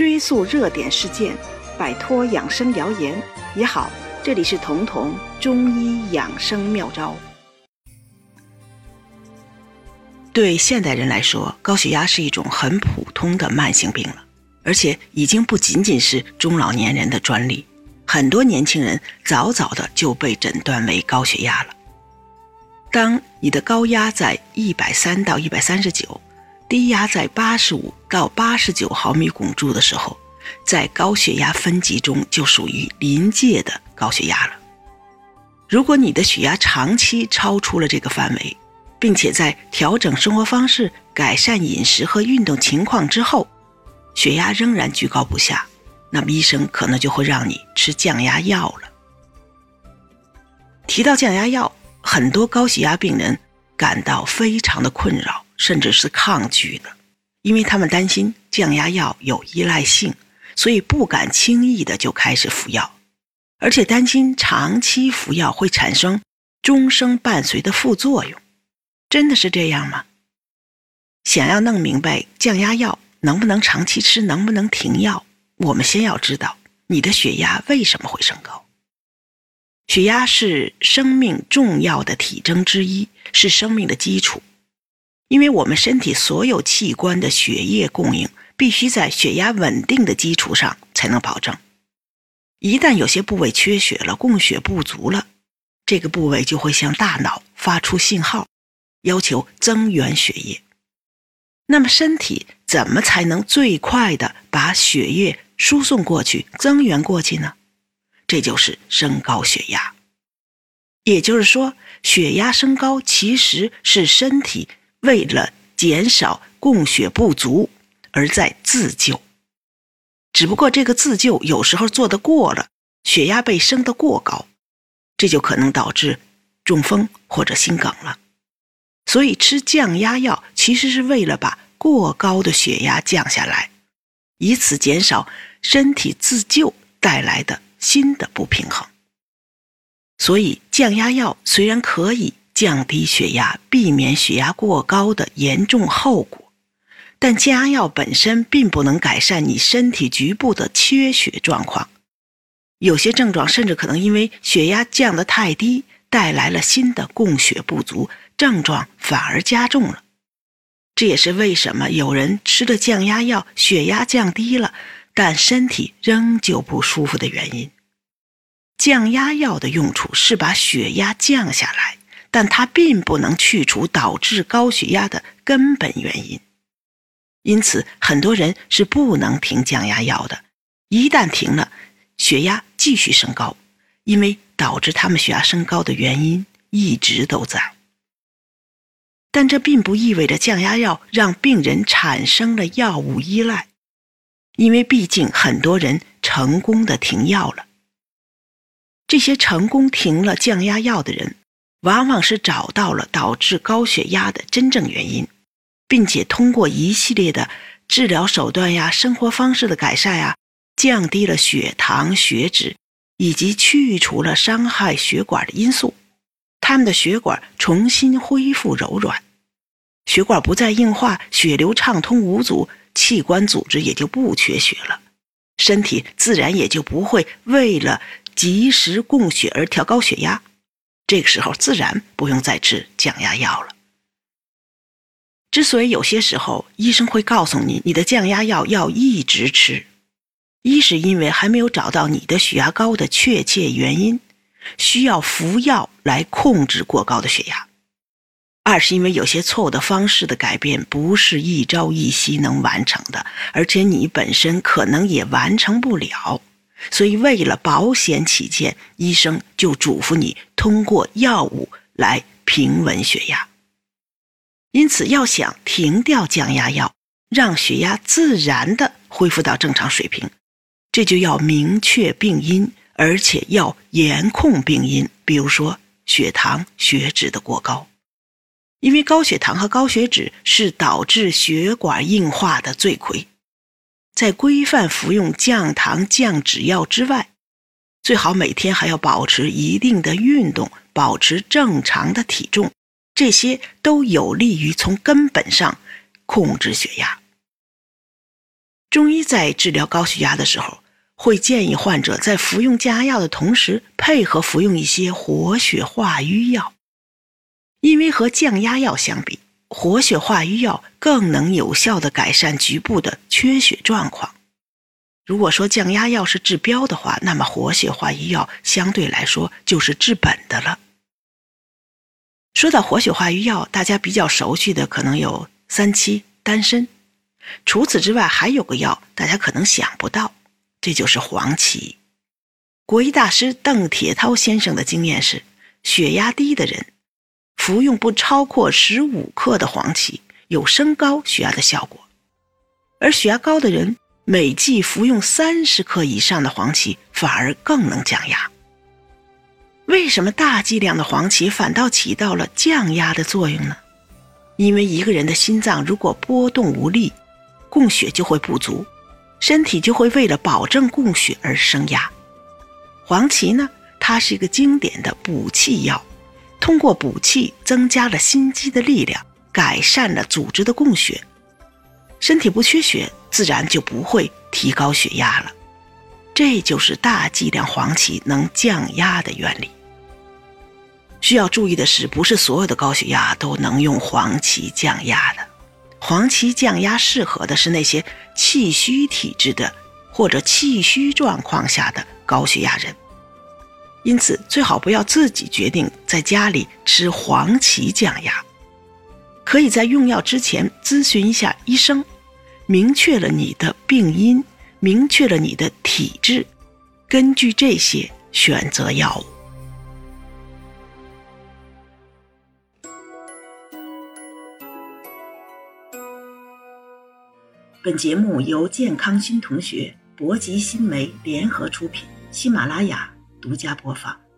追溯热点事件，摆脱养生谣言也好。这里是彤彤中医养生妙招。对现代人来说，高血压是一种很普通的慢性病了，而且已经不仅仅是中老年人的专利，很多年轻人早早的就被诊断为高血压了。当你的高压在一百三到一百三十九，低压在八十五到八十九毫米汞柱的时候，在高血压分级中就属于临界的高血压了。如果你的血压长期超出了这个范围，并且在调整生活方式、改善饮食和运动情况之后，血压仍然居高不下，那么医生可能就会让你吃降压药了。提到降压药，很多高血压病人感到非常的困扰，甚至是抗拒的，因为他们担心降压药有依赖性，所以不敢轻易的就开始服药，而且担心长期服药会产生终生伴随的副作用。真的是这样吗？想要弄明白降压药能不能长期吃，能不能停药，我们先要知道你的血压为什么会升高。血压是生命重要的体征之一，是生命的基础。因为我们身体所有器官的血液供应必须在血压稳定的基础上才能保证。一旦有些部位缺血了，供血不足了，这个部位就会向大脑发出信号。要求增援血液，那么身体怎么才能最快的把血液输送过去、增援过去呢？这就是升高血压。也就是说，血压升高其实是身体为了减少供血不足而在自救。只不过这个自救有时候做得过了，血压被升得过高，这就可能导致中风或者心梗了。所以吃降压药其实是为了把过高的血压降下来，以此减少身体自救带来的新的不平衡。所以降压药虽然可以降低血压，避免血压过高的严重后果，但降压药本身并不能改善你身体局部的缺血状况。有些症状甚至可能因为血压降得太低，带来了新的供血不足。症状反而加重了，这也是为什么有人吃了降压药，血压降低了，但身体仍旧不舒服的原因。降压药的用处是把血压降下来，但它并不能去除导致高血压的根本原因。因此，很多人是不能停降压药的。一旦停了，血压继续升高，因为导致他们血压升高的原因一直都在。但这并不意味着降压药让病人产生了药物依赖，因为毕竟很多人成功的停药了。这些成功停了降压药的人，往往是找到了导致高血压的真正原因，并且通过一系列的治疗手段呀、生活方式的改善呀，降低了血糖、血脂，以及去除了伤害血管的因素。他们的血管重新恢复柔软，血管不再硬化，血流畅通无阻，器官组织也就不缺血了，身体自然也就不会为了及时供血而调高血压。这个时候自然不用再吃降压药了。之所以有些时候医生会告诉你你的降压药要一直吃，一是因为还没有找到你的血压高的确切原因。需要服药来控制过高的血压。二是因为有些错误的方式的改变不是一朝一夕能完成的，而且你本身可能也完成不了。所以为了保险起见，医生就嘱咐你通过药物来平稳血压。因此，要想停掉降压药，让血压自然的恢复到正常水平，这就要明确病因。而且要严控病因，比如说血糖、血脂的过高，因为高血糖和高血脂是导致血管硬化的罪魁。在规范服用降糖降脂药之外，最好每天还要保持一定的运动，保持正常的体重，这些都有利于从根本上控制血压。中医在治疗高血压的时候，会建议患者在服用降压药的同时，配合服用一些活血化瘀药，因为和降压药相比，活血化瘀药更能有效的改善局部的缺血状况。如果说降压药是治标的话，那么活血化瘀药相对来说就是治本的了。说到活血化瘀药，大家比较熟悉的可能有三七、丹参。除此之外，还有个药大家可能想不到，这就是黄芪。国医大师邓铁涛先生的经验是，血压低的人服用不超过十五克的黄芪，有升高血压的效果；而血压高的人，每剂服用三十克以上的黄芪，反而更能降压。为什么大剂量的黄芪反倒起到了降压的作用呢？因为一个人的心脏如果波动无力，供血就会不足，身体就会为了保证供血而升压。黄芪呢，它是一个经典的补气药，通过补气增加了心肌的力量，改善了组织的供血，身体不缺血，自然就不会提高血压了。这就是大剂量黄芪能降压的原理。需要注意的是，不是所有的高血压都能用黄芪降压的。黄芪降压适合的是那些气虚体质的或者气虚状况下的高血压人。因此，最好不要自己决定在家里吃黄芪降压，可以在用药之前咨询一下医生，明确了你的病因，明确了你的体质，根据这些选择药物。本节目由健康新同学、博吉新媒联合出品，喜马拉雅独家播放。